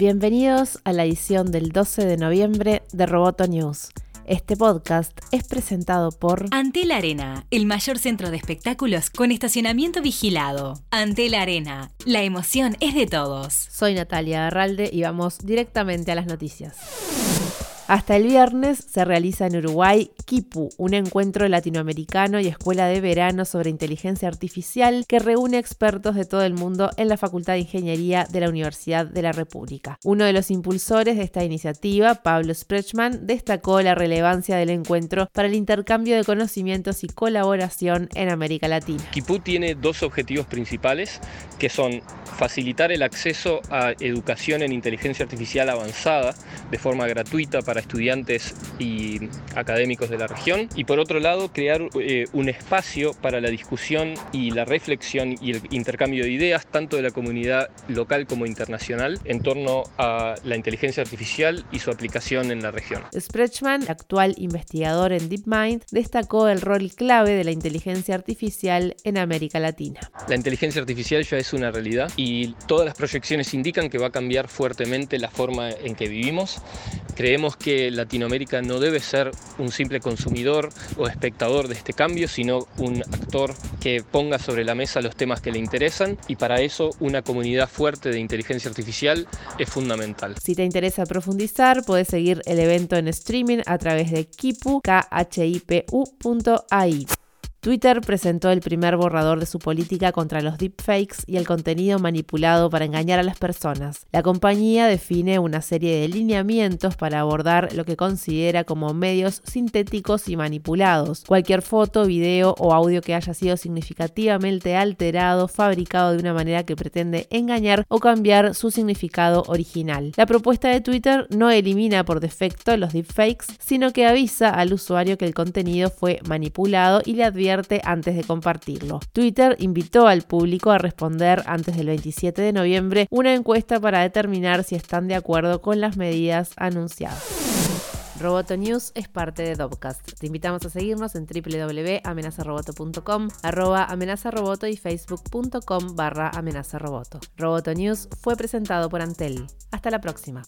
Bienvenidos a la edición del 12 de noviembre de Roboto News. Este podcast es presentado por Antel Arena, el mayor centro de espectáculos con estacionamiento vigilado. Antel Arena, la emoción es de todos. Soy Natalia Arralde y vamos directamente a las noticias. Hasta el viernes se realiza en Uruguay KIPU, un encuentro latinoamericano y escuela de verano sobre inteligencia artificial que reúne expertos de todo el mundo en la Facultad de Ingeniería de la Universidad de la República. Uno de los impulsores de esta iniciativa, Pablo Sprechman, destacó la relevancia del encuentro para el intercambio de conocimientos y colaboración en América Latina. KIPU tiene dos objetivos principales, que son facilitar el acceso a educación en inteligencia artificial avanzada de forma gratuita para estudiantes y académicos de la región y por otro lado crear eh, un espacio para la discusión y la reflexión y el intercambio de ideas tanto de la comunidad local como internacional en torno a la inteligencia artificial y su aplicación en la región. Sprechman, actual investigador en DeepMind, destacó el rol clave de la inteligencia artificial en América Latina. La inteligencia artificial ya es una realidad y todas las proyecciones indican que va a cambiar fuertemente la forma en que vivimos. Creemos que Latinoamérica no debe ser un simple consumidor o espectador de este cambio, sino un actor que ponga sobre la mesa los temas que le interesan y para eso una comunidad fuerte de inteligencia artificial es fundamental. Si te interesa profundizar, puedes seguir el evento en streaming a través de kipu, khipu.ai. Twitter presentó el primer borrador de su política contra los deepfakes y el contenido manipulado para engañar a las personas. La compañía define una serie de lineamientos para abordar lo que considera como medios sintéticos y manipulados. Cualquier foto, video o audio que haya sido significativamente alterado, fabricado de una manera que pretende engañar o cambiar su significado original. La propuesta de Twitter no elimina por defecto los deepfakes, sino que avisa al usuario que el contenido fue manipulado y le advierte antes de compartirlo. Twitter invitó al público a responder antes del 27 de noviembre una encuesta para determinar si están de acuerdo con las medidas anunciadas. Roboto News es parte de Dopcast. Te invitamos a seguirnos en www.amenazaroboto.com, arroba amenazaroboto y facebook.com barra amenazaroboto. Roboto News fue presentado por Antel. Hasta la próxima.